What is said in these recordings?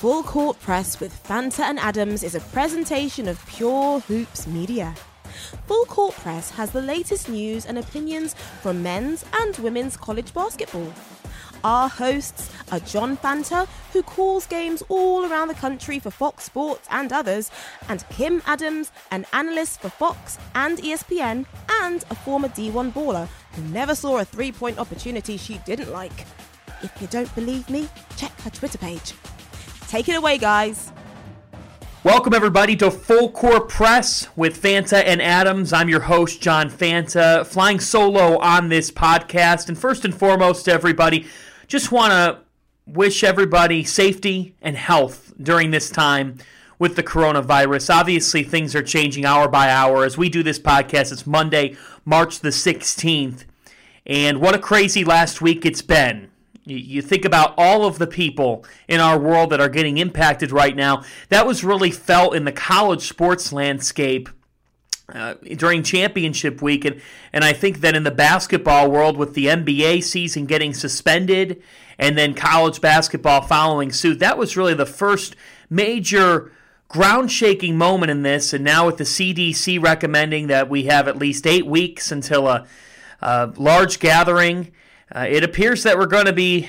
Full Court Press with Fanta and Adams is a presentation of Pure Hoops Media. Full Court Press has the latest news and opinions from men's and women's college basketball. Our hosts are John Fanta, who calls games all around the country for Fox Sports and others, and Kim Adams, an analyst for Fox and ESPN, and a former D1 baller who never saw a three point opportunity she didn't like. If you don't believe me, check her Twitter page. Take it away, guys. Welcome, everybody, to Full Court Press with Fanta and Adams. I'm your host, John Fanta, flying solo on this podcast. And first and foremost, everybody, just want to wish everybody safety and health during this time with the coronavirus. Obviously, things are changing hour by hour. As we do this podcast, it's Monday, March the 16th. And what a crazy last week it's been. You think about all of the people in our world that are getting impacted right now. That was really felt in the college sports landscape uh, during championship week. And, and I think that in the basketball world, with the NBA season getting suspended and then college basketball following suit, that was really the first major ground shaking moment in this. And now with the CDC recommending that we have at least eight weeks until a, a large gathering uh, it appears that we're going to be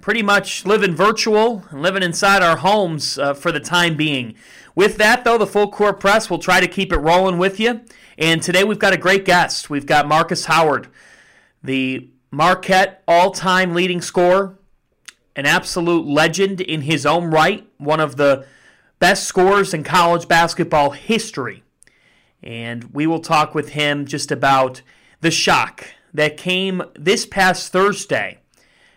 pretty much living virtual and living inside our homes uh, for the time being. With that, though, the full court press will try to keep it rolling with you. And today we've got a great guest. We've got Markus Howard, the Marquette all time leading scorer, an absolute legend in his own right, one of the best scorers in college basketball history. And we will talk with him just about the shock that came this past Thursday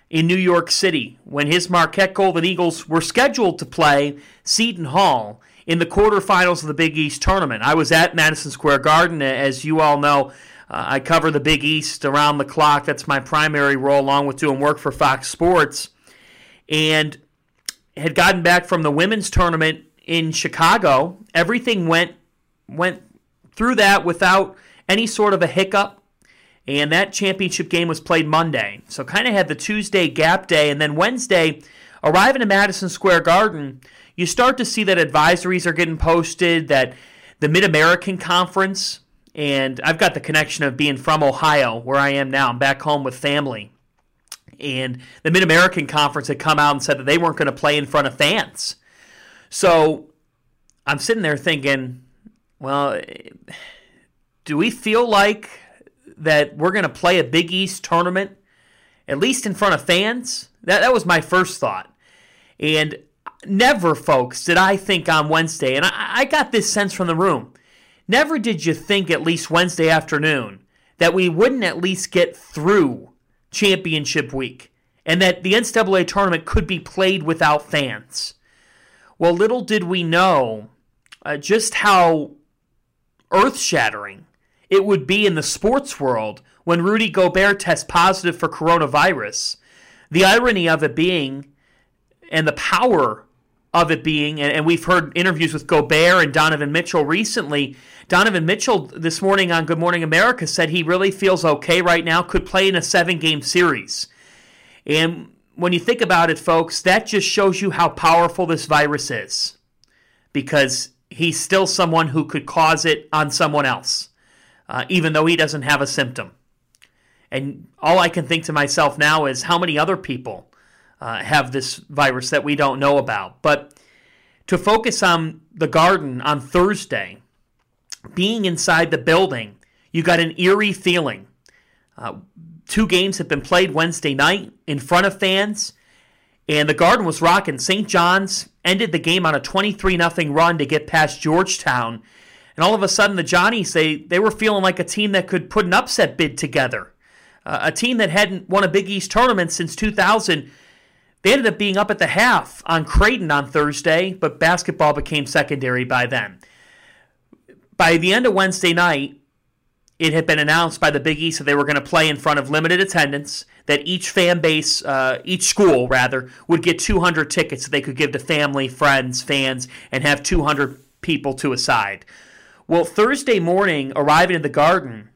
in New York City when his Marquette Golden Eagles were scheduled to play Seton Hall in the quarterfinals of the Big East tournament. I was at Madison Square Garden, as you all know. Uh, I cover the Big East around the clock. That's my primary role, along with doing work for Fox Sports. And had gotten back from the women's tournament in Chicago. Everything went went through that without any sort of a hiccup and that championship game was played Monday. So kind of had the Tuesday gap day, and then Wednesday, arriving at Madison Square Garden, you start to see that advisories are getting posted, that the Mid American Conference, and I've got the connection of being from Ohio, where I am now. I'm back home with family. And the Mid American Conference had come out and said that they weren't going to play in front of fans. So I'm sitting there thinking, well, eh, do we feel like that we're going to play a Big East tournament, at least in front of fans? That, that was my first thought. And never, folks, did I think on Wednesday, and I, I got this sense from the room, never did you think, at least Wednesday afternoon, that we wouldn't at least get through championship week and that the NCAA tournament could be played without fans. Well, little did we know uh, just how earth shattering it would be in the sports world when Rudy Gobert tests positive for coronavirus. The irony of it being, and the power of it being, and, we've heard interviews with Gobert and Donovan Mitchell recently. Donovan Mitchell this morning on Good Morning America said he really feels okay right now, could play in a seven game series. And when you think about it, folks, that just shows you how powerful this virus is because he's still someone who could cause it on someone else uh, even though he doesn't have a symptom. And all I can think to myself now is how many other people uh, have this virus that we don't know about. But to focus on the garden on Thursday, being inside the building, you got an eerie feeling. Uh, two games have been played Wednesday night in front of fans, and the Garden was rocking. St. John's ended the game on a 23 0 run to get past Georgetown and all of a sudden, the Johnnies, they, they were feeling like a team that could put an upset bid together. Uh, a team that hadn't won a Big East tournament since 2000. They ended up being up at the half on Creighton on Thursday, but basketball became secondary by then. By the end of Wednesday night, it had been announced by the Big East that they were going to play in front of limited attendance, that each fan base, uh, each school rather, would get 200 tickets that they could give to family, friends, fans, and have 200 people to a side. Well, Thursday morning, arriving at the Garden,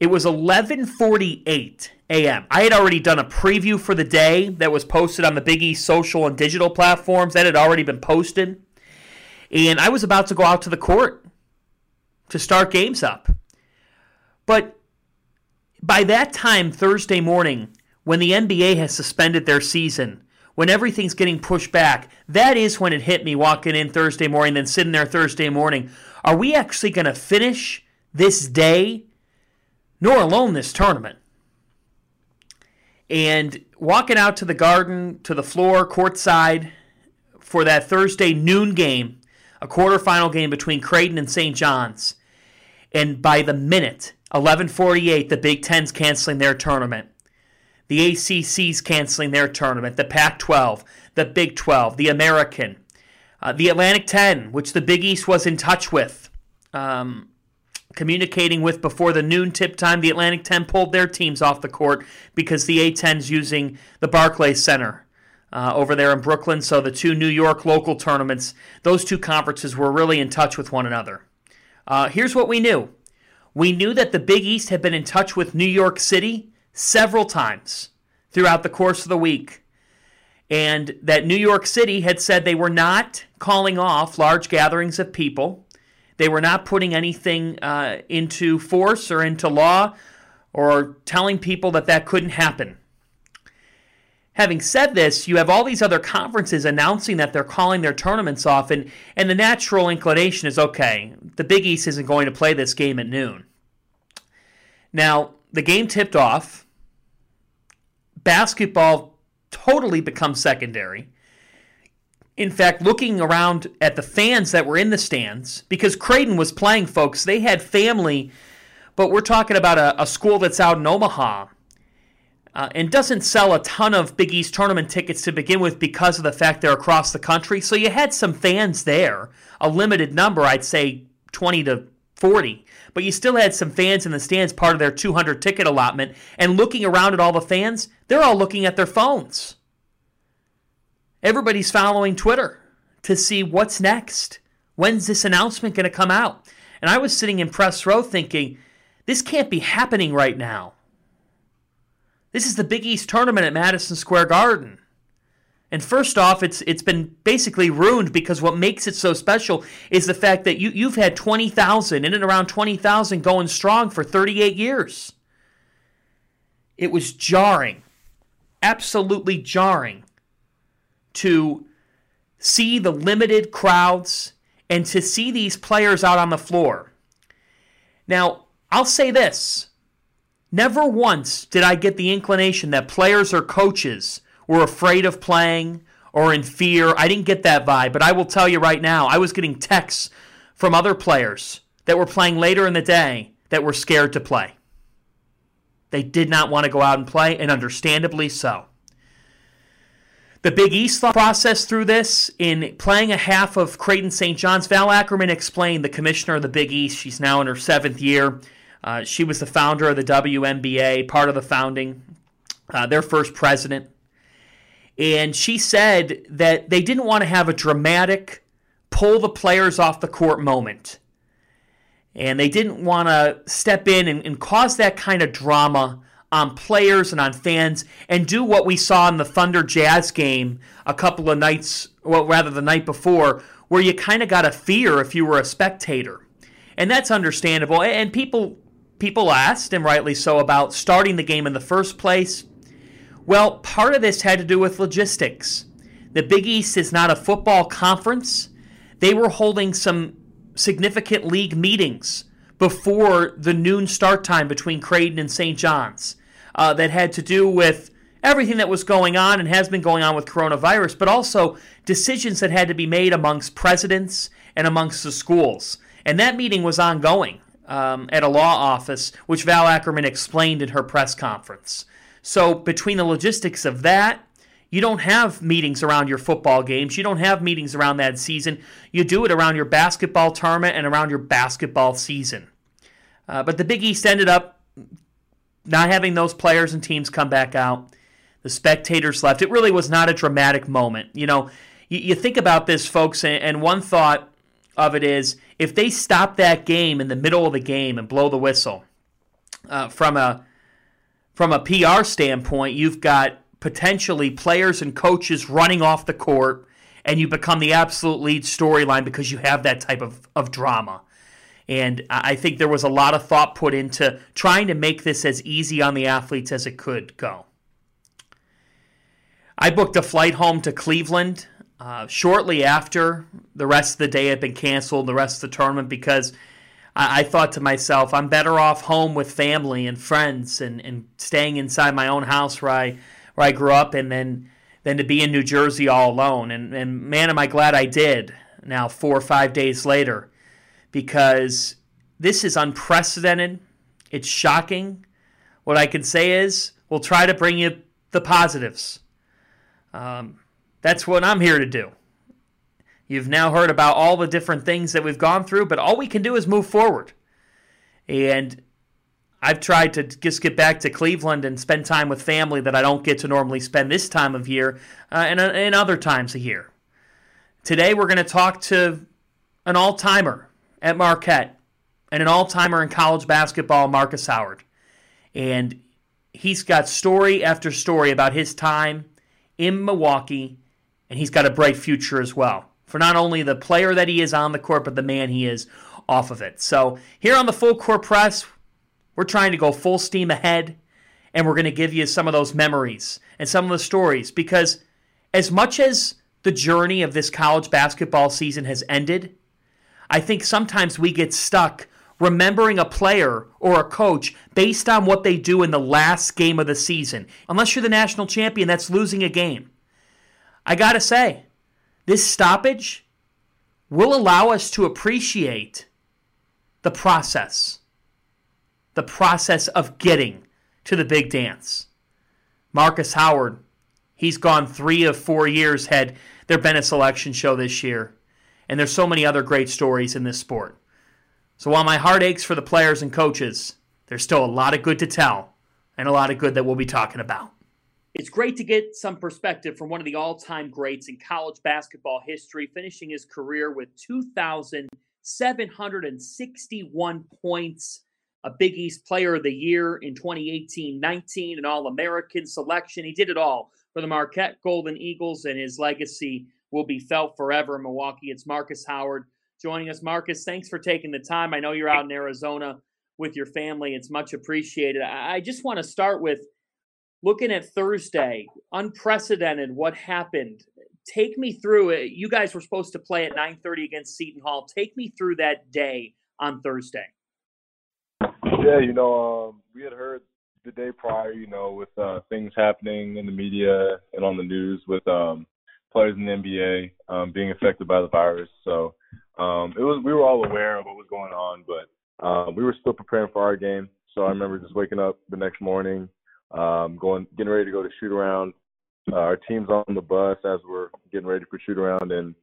it was 11:48 a.m. I had already done a preview for the day that was posted on the Big East social and digital platforms. That had already been posted. And I was about to go out to the court to start games up. But by that time, Thursday morning, when the NBA has suspended their season, when everything's getting pushed back, that is when it hit me walking in Thursday morning, then sitting there Thursday morning. Are we actually going to finish this day, nor alone this tournament? And walking out to the garden, to the floor, courtside for that Thursday noon game, a quarterfinal game between Creighton and St. John's. And by the minute, 11:48, the Big Ten's canceling their tournament. The ACC's canceling their tournament. The Pac-12, the Big 12, the American, uh, the Atlantic 10, which the Big East was in touch with, um, communicating with before the noon tip time. The Atlantic 10 pulled their teams off the court because the A10 is using the Barclays Center. Uh, over there in Brooklyn. So the two New York local tournaments, those two conferences were really in touch with one another. Uh, here's what we knew we knew that the Big East had been in touch with New York City several times throughout the course of the week, and that New York City had said they were not calling off large gatherings of people. They were not putting anything uh, into force or into law or telling people that that couldn't happen. Having said this, you have all these other conferences announcing that they're calling their tournaments off, and, and the natural inclination is okay, the Big East isn't going to play this game at noon. Now, the game tipped off. Basketball totally become secondary. In fact, looking around at the fans that were in the stands, because Creighton was playing, folks, they had family, but we're talking about a, a school that's out in Omaha uh, and doesn't sell a ton of Big East tournament tickets to begin with because of the fact they're across the country. So you had some fans there, a limited number, I'd say 20 to 40. But you still had some fans in the stands, part of their 200 ticket allotment. And looking around at all the fans, they're all looking at their phones. Everybody's following Twitter to see what's next. When's this announcement going to come out? And I was sitting in press row thinking, this can't be happening right now. This is the Big East tournament at Madison Square Garden. And first off, it's it's been basically ruined because what makes it so special is the fact that you, you've had 20,000, in and around 20,000 going strong for 38 years. It was jarring, absolutely jarring to see the limited crowds and to see these players out on the floor. Now, I'll say this Never once did I get the inclination that players or coaches were afraid of playing or in fear. I didn't get that vibe, but I will tell you right now, I was getting texts from other players that were playing later in the day that were scared to play. They did not want to go out and play, and understandably so. The Big East thought process through this in playing a half of Creighton St. John's. Val Ackerman explained, the commissioner of the Big East, she's now in her seventh year. Uh, she was the founder of the WNBA, part of the founding, uh, their first president. And she said that they didn't want to have a dramatic pull the players off the court moment. And they didn't want to step in and, and cause that kind of drama on players and on fans and do what we saw in the Thunder Jazz game a couple of nights, well, rather the night before, where you kind of got a fear if you were a spectator. And that's understandable. And people people asked, and rightly so, about starting the game in the first place. Well, part of this had to do with logistics. The Big East is not a football conference. They were holding some significant league meetings before the noon start time between Creighton and St. John's uh, that had to do with everything that was going on and has been going on with coronavirus, but also decisions that had to be made amongst presidents and amongst the schools. And that meeting was ongoing um, at a law office, which Val Ackerman explained in her press conference. So, between the logistics of that, you don't have meetings around your football games. You don't have meetings around that season. You do it around your basketball tournament and around your basketball season. Uh, but the Big East ended up not having those players and teams come back out. The spectators left. It really was not a dramatic moment. You know, you, you think about this, folks, and, and one thought of it is if they stop that game in the middle of the game and blow the whistle, uh, from a from a PR standpoint, you've got potentially players and coaches running off the court, and you become the absolute lead storyline because you have that type of, of drama. And I think there was a lot of thought put into trying to make this as easy on the athletes as it could go. I booked a flight home to Cleveland uh, shortly after the rest of the day had been canceled, the rest of the tournament, because I, I, thought to myself, I'm better off home with family and friends and, and staying inside my own house where I where I grew up, and then than to be in New Jersey all alone. And and man, am I glad I did. Now four or five days later, because this is unprecedented. It's shocking. What I can say is, we'll try to bring you the positives. Um, that's what I'm here to do. You've now heard about all the different things that we've gone through, but all we can do is move forward. And I've tried to just get back to Cleveland and spend time with family that I don't get to normally spend this time of year uh, and, uh, and other times of year. Today, we're going to talk to an all timer at Marquette and an all timer in college basketball, Markus Howard. And he's got story after story about his time in Milwaukee, and he's got a bright future as well for not only the player that he is on the court, but the man he is off of it. So, here on the Full Court Press, we're trying to go full steam ahead, and we're going to give you some of those memories and some of the stories because, as much as the journey of this college basketball season has ended, I think sometimes we get stuck remembering a player or a coach based on what they do in the last game of the season. Unless you're the national champion, that's losing a game. I got to say, this stoppage will allow us to appreciate the process the process of getting to the big dance. Markus Howard, he's gone three of four years had there been a selection show this year. And there's so many other great stories in this sport. So while my heart aches for the players and coaches, there's still a lot of good to tell and a lot of good that we'll be talking about. It's great to get some perspective from one of the all time greats in college basketball history, finishing his career with 2,761 points a Big East Player of the Year in 2018 19, an All American selection. He did it all for the Marquette Golden Eagles, and his legacy will be felt forever in Milwaukee. It's Markus Howard joining us. Markus, thanks for taking the time. I know you're out in Arizona with your family, it's much appreciated. I just want to start with looking at Thursday, unprecedented what happened. Take me through it. You guys were supposed to play at 9:30 against Seton Hall. Take me through that day on Thursday. Yeah, you know, um, we had heard the day prior, you know, with uh, things happening in the media and on the news with um, players in the NBA um, being affected by the virus. So um, it was we were all aware of what was going on, but um, we were still preparing for our game. So I remember just waking up the next morning, um, going getting ready to go to shoot around. Uh, our team's on the bus as we're getting ready for shoot around, and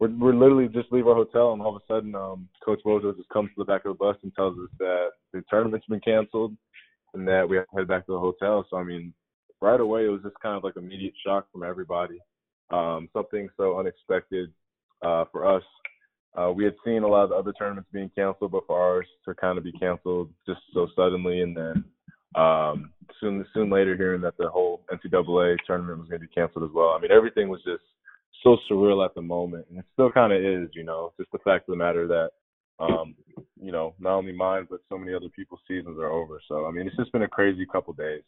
we're, we're literally just leave our hotel, and all of a sudden, um, Coach Wojo just comes to the back of the bus and tells us that the tournament's been canceled and that we have to head back to the hotel. So I mean, right away, it was just kind of like immediate shock from everybody. Um, something so unexpected uh, for us. Uh, we had seen a lot of the other tournaments being canceled, but for ours to kind of be canceled just so suddenly, and then um, soon soon later hearing that the whole NCAA tournament was going to be canceled as well. I mean, everything was just so surreal at the moment, and it still kind of is. You know, just the fact of the matter that, um, you know, not only mine but so many other people's seasons are over. So I mean, it's just been a crazy couple days.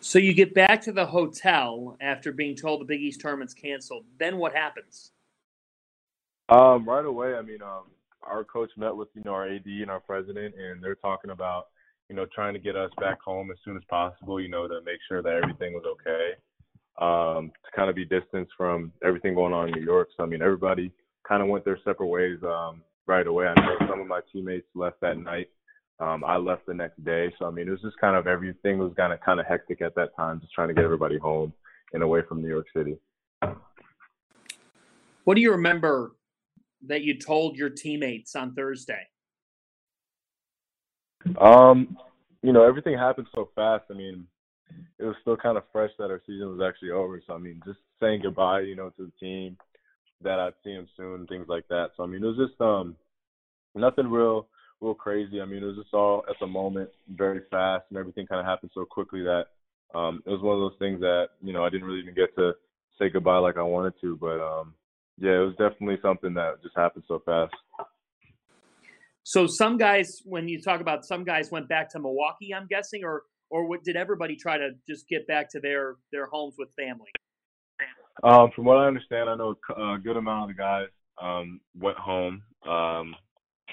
So you get back to the hotel after being told the Big East tournament's canceled. Then what happens? Um, right away, I mean, um, our coach met with you know our AD and our president, and they're talking about you know trying to get us back home as soon as possible. You know, to make sure that everything was okay um, to kind of be distanced from everything going on in New York. So I mean, everybody kind of went their separate ways um, right away. I know some of my teammates left that night. Um, I left the next day. So I mean, it was just kind of everything was kind of kind of hectic at that time, just trying to get everybody home. and away from New York City. What do you remember that you told your teammates on Thursday? Um, you know, everything happened so fast. I mean, it was still kind of fresh that our season was actually over. So I mean, just saying goodbye, you know, to the team that I'd see them soon, things like that. So I mean, it was just um nothing real real crazy. I mean, it was just all at the moment, very fast, and everything kind of happened so quickly that um it was one of those things that you know I didn't really even get to say goodbye like I wanted to. But um yeah, it was definitely something that just happened so fast. So some guys, when you talk about some guys, went back to Milwaukee. I'm guessing, or or what, did everybody try to just get back to their their homes with family? Um, from what I understand, I know a good amount of the guys um, went home, um,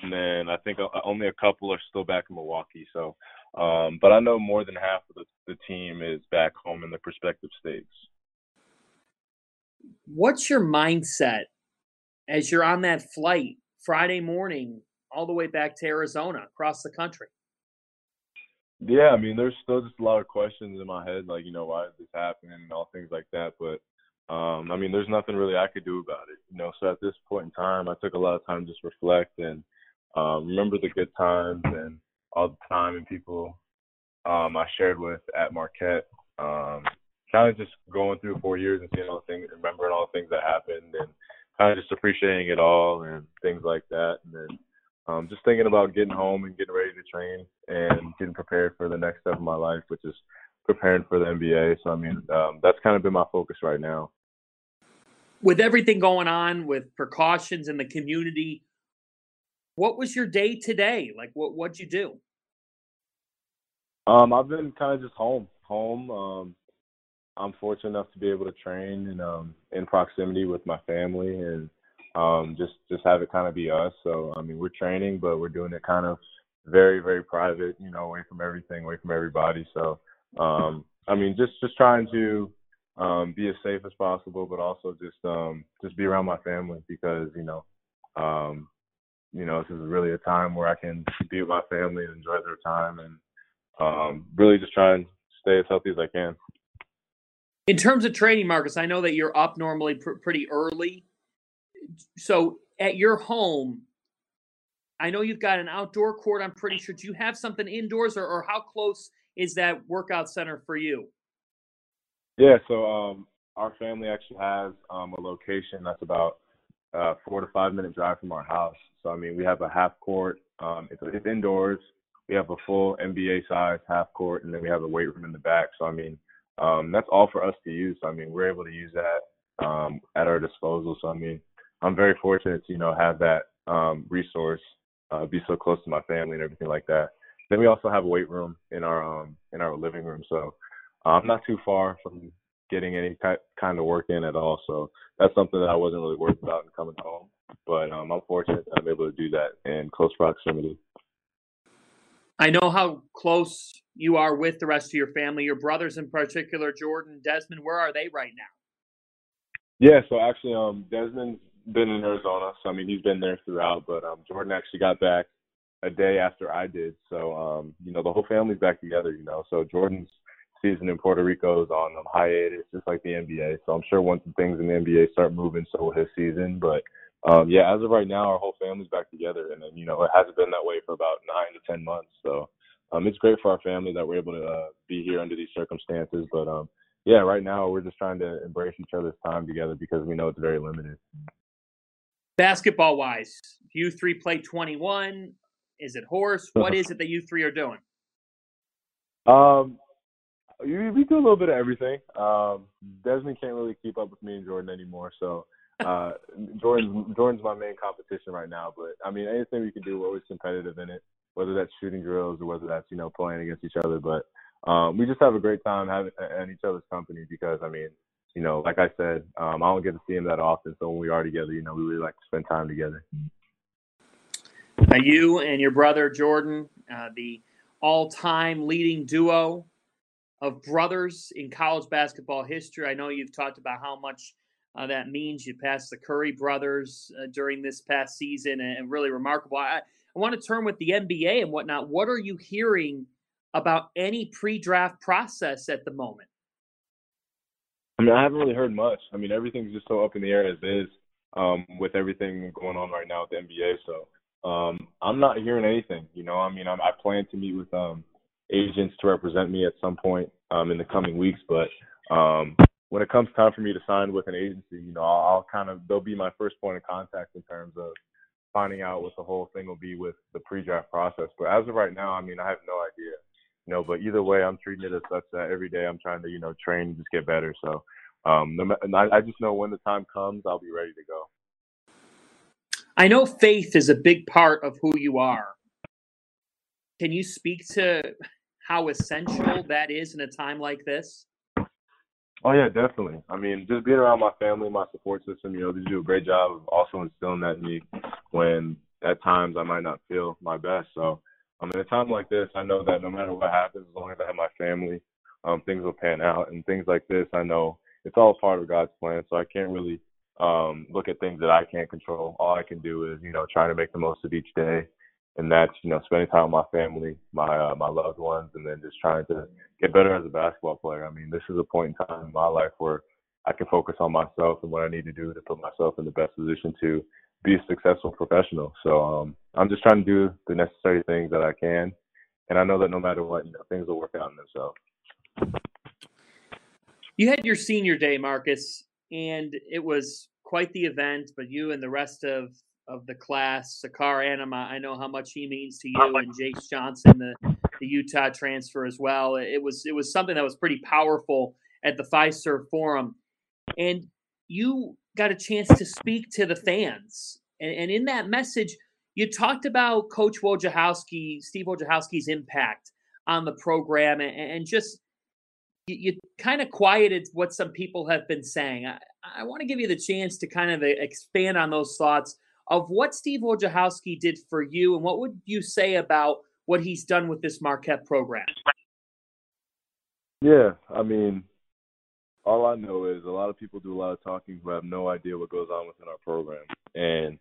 and then I think only a couple are still back in Milwaukee. So, um, but I know more than half of the, the team is back home in the prospective states. What's your mindset as you're on that flight Friday morning all the way back to Arizona, across the country? Yeah, I mean, there's still just a lot of questions in my head, like you know, why is this happening and all things like that. But um, I mean, there's nothing really I could do about it, you know. So at this point in time, I took a lot of time to just reflect and um, remember the good times and all the time and people um, I shared with at Marquette. Um, kind of just going through four years and seeing all the things, remembering all the things that happened, and kind of just appreciating it all and things like that. And then um, just thinking about getting home and getting ready to train and getting prepared for the next step of my life, which is preparing for the NBA. So I mean, um, that's kind of been my focus right now. With everything going on, with precautions in the community, what was your day today? Like, what what'd you do? Um, I've been kind of just home, home. Um, I'm fortunate enough to be able to train and um, in proximity with my family and um, just just have it kind of be us. So I mean, we're training, but we're doing it kind of very very private, you know, away from everything, away from everybody. So um, I mean, just just trying to um, be as safe as possible, but also just um, just be around my family because you know, um, you know, this is really a time where I can be with my family and enjoy their time, and um, really just try and stay as healthy as I can. In terms of training, Markus, I know that you're up normally pr- pretty early so at your home, I know you've got an outdoor court. I'm pretty sure. Do you have something indoors, or, or how close is that workout center for you? Yeah, so um, our family actually has um, a location that's about uh, four to five minute drive from our house. So I mean, we have a half court. Um, it's, it's indoors. We have a full NBA size half court, and then we have a weight room in the back. So I mean, um, that's all for us to use. So, I mean, we're able to use that um, at our disposal. So I mean, I'm very fortunate to you know have that um, resource, uh, be so close to my family and everything like that. Then we also have a weight room in our um, in our living room, so uh, I'm not too far from getting any kind of work in at all. So that's something that I wasn't really worried about in coming home. But um, I'm fortunate that I'm able to do that in close proximity. I know how close you are with the rest of your family, your brothers in particular, Jordan, Desmond. Where are they right now? Yeah, so actually, um, Desmond's been in Arizona, so I mean he's been there throughout. But um, Jordan actually got back a day after I did, so um, you know the whole family's back together. You know, so Jordan's season in Puerto Rico is on um, hiatus, just like the NBA. So I'm sure once things in the NBA start moving, so will his season. But um, yeah, as of right now, our whole family's back together, and then you know it hasn't been that way for about nine to ten months. So um, it's great for our family that we're able to uh, be here under these circumstances. But um, yeah, right now we're just trying to embrace each other's time together because we know it's very limited basketball wise, you three play 21. Is it horse? What is it that you three are doing? Um, we, we do a little bit of everything. Um, Desmond can't really keep up with me and Jordan anymore, so uh, Jordan's Jordan's my main competition right now. But I mean, anything we can do, we're always competitive in it. Whether that's shooting drills or whether that's you know playing against each other, but um, we just have a great time having in each other's company because I mean, you know, like I said, um, I don't get to see him that often. So when we are together, you know, we really like to spend time together. Now, you and your brother Jordan, uh, the all-time leading duo of brothers in college basketball history. I know you've talked about how much uh, that means. You passed the Curry brothers uh, during this past season, and, really remarkable. I, I want to turn with the NBA and whatnot. What are you hearing about any pre-draft process at the moment? I mean, I haven't really heard much. I mean, everything's just so up in the air as is um, with everything going on right now with the NBA. So um, I'm not hearing anything. You know, I mean, I'm, I plan to meet with um, agents to represent me at some point um, in the coming weeks, but um, when it comes time for me to sign with an agency, you know, I'll, I'll kind of they'll be my first point of contact in terms of finding out what the whole thing will be with the pre-draft process. But as of right now, I mean, I have no idea. You know, but either way, I'm treating it as such that every day I'm trying to, you know, train and just get better. So, um, no, I, I just know when the time comes, I'll be ready to go. I know faith is a big part of who you are. Can you speak to how essential that is in a time like this? Oh yeah, definitely. I mean, just being around my family, my support system, you know, they do a great job of also instilling that in me when at times I might not feel my best. So, um, in a time like this, I know that no matter what happens, as long as I have my family, um, things will pan out. And things like this, I know it's all part of God's plan. So I can't really um, look at things that I can't control. All I can do is, you know, try to make the most of each day and that's you know spending time with my family, my uh, my loved ones, and then just trying to get better as a basketball player. I mean, this is a point in time in my life where I can focus on myself and what I need to do to put myself in the best position to be a successful professional. So um, I'm just trying to do the necessary things that I can, and I know that no matter what, you know, things will work out in themselves. You had your senior day, Markus, and it was quite the event. But you and the rest of of the class, Sacar Anima. I know how much he means to you, and Jayce Johnson, the, the Utah transfer as well. It was it was something that was pretty powerful at the Fiserv Forum, and you got a chance to speak to the fans, and, and in that message, you talked about Coach Wojciechowski, Steve Wojciechowski's impact on the program, and, and just you, you kind of quieted what some people have been saying. I, I want to give you the chance to kind of expand on those thoughts of what Steve Wojciechowski did for you, and what would you say about what he's done with this Marquette program? Yeah, I mean, all I know is a lot of people do a lot of talking who have no idea what goes on within our program, and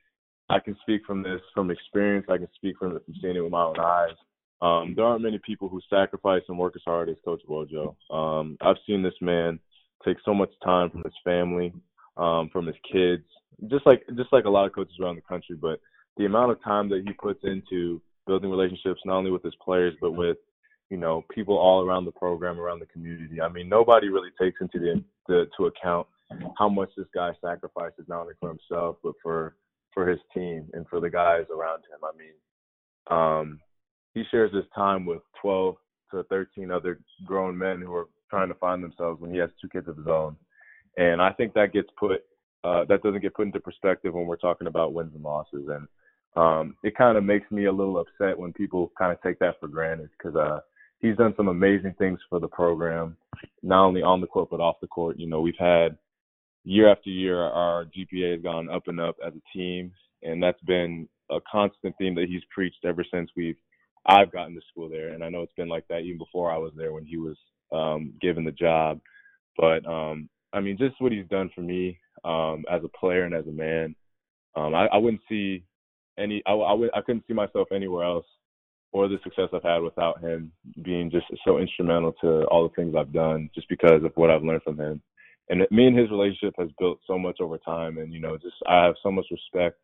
I can speak from this from experience. I can speak from, from seeing it with my own eyes. Um, there aren't many people who sacrifice and work as hard as Coach Wojo. Um, I've seen this man take so much time from his family, um, from his kids, just like just like a lot of coaches around the country, but the amount of time that he puts into building relationships not only with his players but with you know people all around the program, around the community. I mean, nobody really takes into the, the to account how much this guy sacrifices not only for himself but for for his team and for the guys around him. I mean, um, he shares his time with 12 to 13 other grown men who are trying to find themselves when he has two kids of his own. And I think that gets put uh, that doesn't get put into perspective when we're talking about wins and losses. And um, it kind of makes me a little upset when people kind of take that for granted because uh, he's done some amazing things for the program, not only on the court but off the court. You know, we've had year after year our GPA has gone up and up as a team, and that's been a constant theme that he's preached ever since we've I've gotten to school there, and I know it's been like that even before I was there when he was um, given the job. But um, I mean, just what he's done for me um, as a player and as a man. Um, I, I wouldn't see any. I, I, would, I couldn't see myself anywhere else or the success I've had without him being just so instrumental to all the things I've done, just because of what I've learned from him. And me and his relationship has built so much over time, and you know, just I have so much respect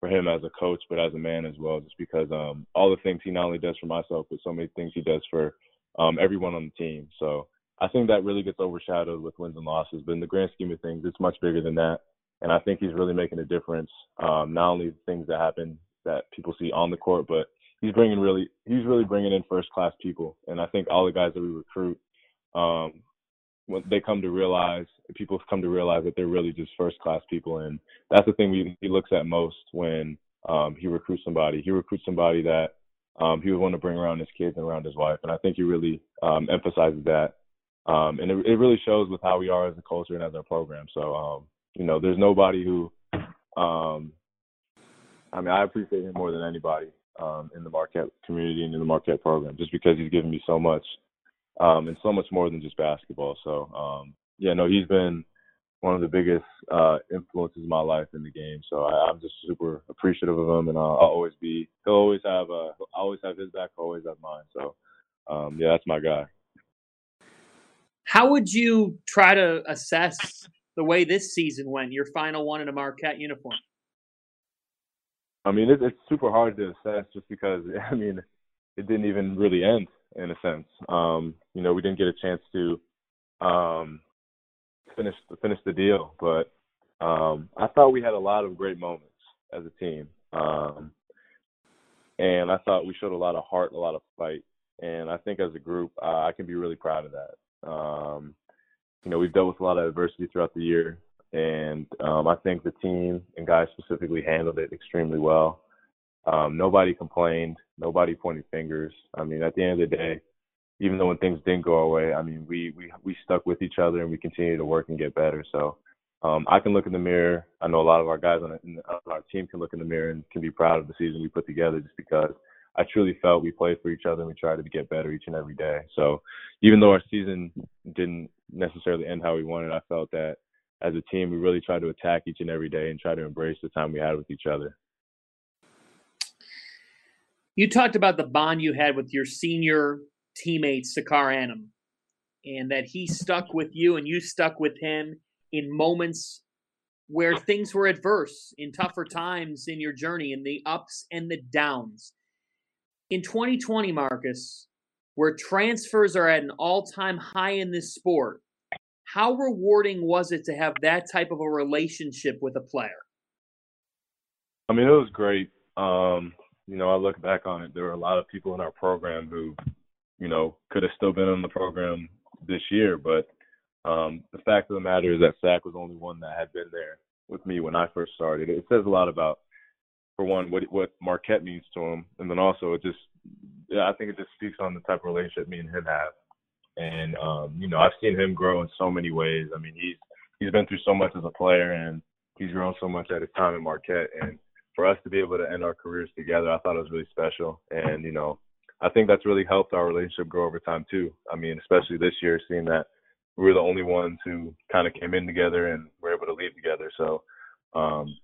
for him as a coach, but as a man as well, just because um, all the things he not only does for myself, but so many things he does for um, everyone on the team. So I think that really gets overshadowed with wins and losses. But in the grand scheme of things, it's much bigger than that. And I think he's really making a difference. Um, not only the things that happen that people see on the court, but he's bringing really he's really bringing in first class people. And I think all the guys that we recruit, um, when they come to realize, people come to realize that they're really just first class people. And that's the thing we, he looks at most when um, he recruits somebody. He recruits somebody that um, he would want to bring around his kids and around his wife. And I think he really um, emphasizes that um, and it, it really shows with how we are as a culture and as our program. So, um, you know, there's nobody who, um, I mean, I appreciate him more than anybody um, in the Marquette community and in the Marquette program, just because he's given me so much, um, and so much more than just basketball. So, um, yeah, no, he's been one of the biggest uh, influences in my life in the game. So I, I'm just super appreciative of him, and I'll, I'll always be. He'll always have. Uh, I'll always have his back. I'll always have mine. So, um, yeah, that's my guy. How would you try to assess the way this season went, your final one in a Marquette uniform? I mean, it, it's super hard to assess just because, I mean, it didn't even really end in a sense. Um, you know, we didn't get a chance to um, finish finish the deal, but um, I thought we had a lot of great moments as a team, um, and I thought we showed a lot of heart, a lot of fight, and I think as a group, uh, I can be really proud of that. Um, you know, we've dealt with a lot of adversity throughout the year, and um, I think the team and guys specifically handled it extremely well. Um, nobody complained. Nobody pointed fingers. I mean, at the end of the day, even though when things didn't go our way, I mean, we we we stuck with each other and we continue to work and get better. So um, I can look in the mirror. I know a lot of our guys on our team can look in the mirror and can be proud of the season we put together, just because I truly felt we played for each other and we tried to get better each and every day. So even though our season didn't necessarily end how we wanted, I felt that as a team we really try to attack each and every day and try to embrace the time we had with each other. You talked about the bond you had with your senior teammate Sacar Anim, and that he stuck with you and you stuck with him in moments where things were adverse, in tougher times in your journey, in the ups and the downs. In 2020, Markus, where transfers are at an all time high in this sport, how rewarding was it to have that type of a relationship with a player? I mean, it was great. Um, you know, I look back on it, there were a lot of people in our program who, you know, could have still been in the program this year, but um, the fact of the matter is that Sack was the only one that had been there with me when I first started. It says a lot about, for one, what what Marquette means to him, and then also it just, yeah, I think it just speaks on the type of relationship me and him have. And um, you know, I've seen him grow in so many ways. I mean, he's he's been through so much as a player, and he's grown so much at his time in Marquette. And for us to be able to end our careers together, I thought it was really special. And, you know, I think that's really helped our relationship grow over time too. I mean, especially this year, seeing that we were the only ones who kind of came in together and were able to leave together. So um,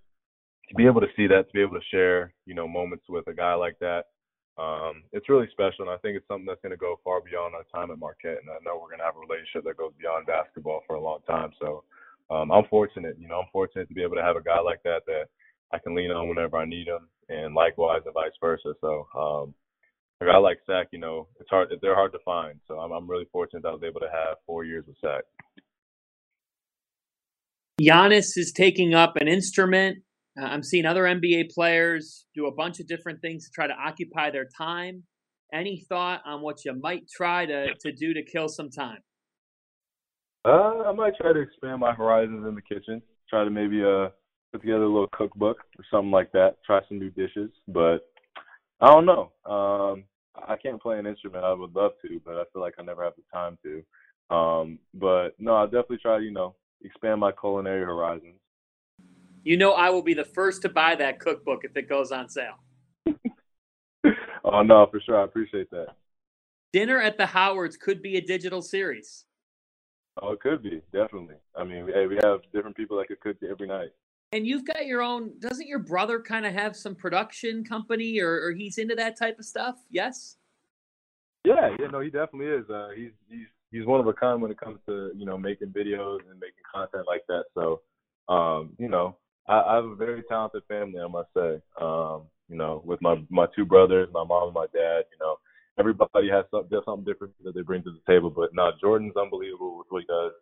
to be able to see that, to be able to share, you know, moments with a guy like that, um, it's really special. And I think it's something that's going to go far beyond our time at Marquette. And I know we're going to have a relationship that goes beyond basketball for a long time. So um, I'm fortunate, you know, I'm fortunate to be able to have a guy like that that I can lean on whenever I need him, and likewise and vice versa. So um, a guy like Sack, you know, it's hard. They're hard to find. So I'm, I'm really fortunate that I was able to have four years with Sack. Giannis is taking up an instrument. Uh, I'm seeing other NBA players do a bunch of different things to try to occupy their time. Any thought on what you might try to, to do to kill some time? Uh, I might try to expand my horizons in the kitchen. Try to maybe uh put together a little cookbook or something like that. Try some new dishes, but I don't know. Um, I can't play an instrument. I would love to, but I feel like I never have the time to. Um, but no, I'll definitely try you know, expand my culinary horizons. You know, I will be the first to buy that cookbook if it goes on sale. oh no, for sure. I appreciate that. Dinner at the Howards could be a digital series. Oh, it could be definitely. I mean, hey, we have different people that could cook every night. And you've got your own. Doesn't your brother kind of have some production company, or, or he's into that type of stuff? Yes. Yeah, yeah, no, he definitely is. Uh, he's he's he's one of a kind when it comes to you know making videos and making content like that. So, um, you know, I, have a very talented family, I must say. Um, you know, with my my two brothers, my mom and my dad. You know, everybody has something, something different that they bring to the table. But no, Jordan's unbelievable with what he does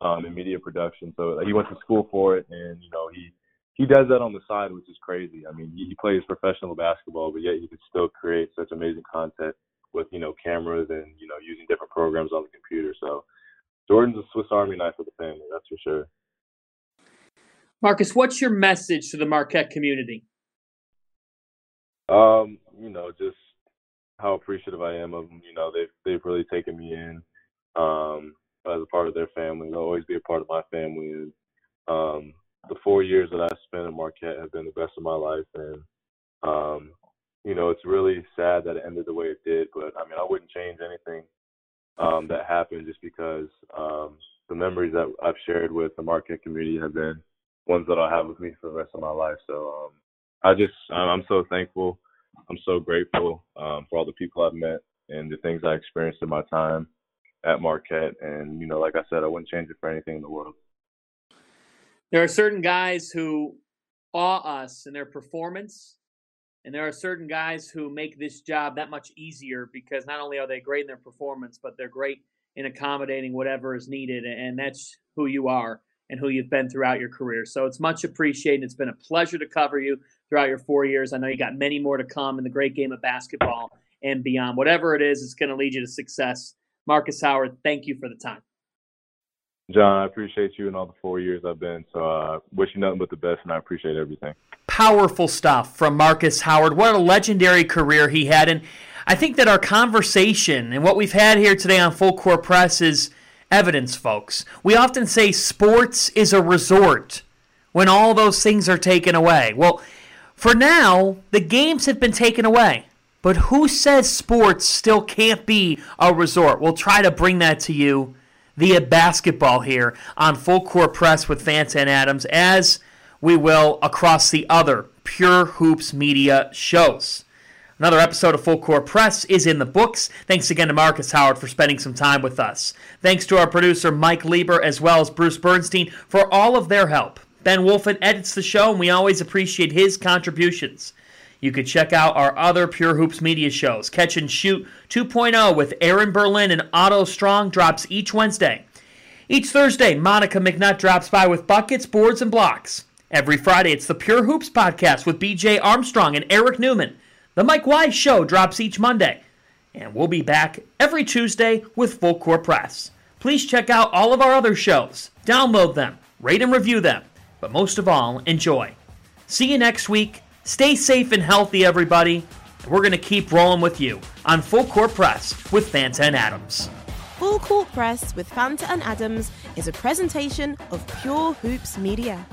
um, in media production. So he went to school for it, and you know he he does that on the side, which is crazy. I mean, he, he plays professional basketball, but yet he can still create such amazing content with you know cameras and you know using different programs on the computer. So Jordan's a Swiss Army knife for the family, that's for sure. Markus, what's your message to the Marquette community? Um, you know, just how appreciative I am of them. You know, they've they've really taken me in. Um, as a part of their family. They'll always be a part of my family. And um, the four years that I spent at Marquette have been the best of my life. And um, you know, it's really sad that it ended the way it did. But I mean, I wouldn't change anything um, that happened just because um, the memories that I've shared with the Marquette community have been ones that I'll have with me for the rest of my life. So um, I just, I'm so thankful. I'm so grateful um, for all the people I've met and the things I experienced in my time at Marquette, and you know, like I said, I wouldn't change it for anything in the world. There are certain guys who awe us in their performance, and there are certain guys who make this job that much easier because not only are they great in their performance, but they're great in accommodating whatever is needed, and that's who you are and who you've been throughout your career. So it's much appreciated. It's been a pleasure to cover you throughout your four years. I know you got many more to come in the great game of basketball and beyond. Whatever it is, it's going to lead you to success. Markus Howard, thank you for the time. John, I appreciate you and all the four years I've been. So uh, wish you nothing but the best, and I appreciate everything. Powerful stuff from Markus Howard. What a legendary career he had. And I think that our conversation and what we've had here today on Full Court Press is evidence, folks. We often say sports is a resort when all those things are taken away. Well, for now, the games have been taken away. But who says sports still can't be a resort? We'll try to bring that to you via basketball here on Full Court Press with Fanta and Adams, as we will across the other Pure Hoops media shows. Another episode of Full Court Press is in the books. Thanks again to Markus Howard for spending some time with us. Thanks to our producer Mike Lieber as well as Bruce Bernstein for all of their help. Ben Wolfen edits the show, and we always appreciate his contributions. You could check out our other Pure Hoops media shows. Catch and Shoot 2.0 with Aaron Berlin and Otto Strong drops each Wednesday. Each Thursday, Monica McNutt drops by with buckets, boards, and blocks. Every Friday, it's the Pure Hoops podcast with BJ Armstrong and Eric Newman. The Mike Wise Show drops each Monday. And we'll be back every Tuesday with Full Court Press. Please check out all of our other shows, download them, rate and review them, but most of all, enjoy. See you next week. Stay safe and healthy, everybody. We're going to keep rolling with you on Full Court Press with Fanta and Adams. Full Court Press with Fanta and Adams is a presentation of Pure Hoops Media.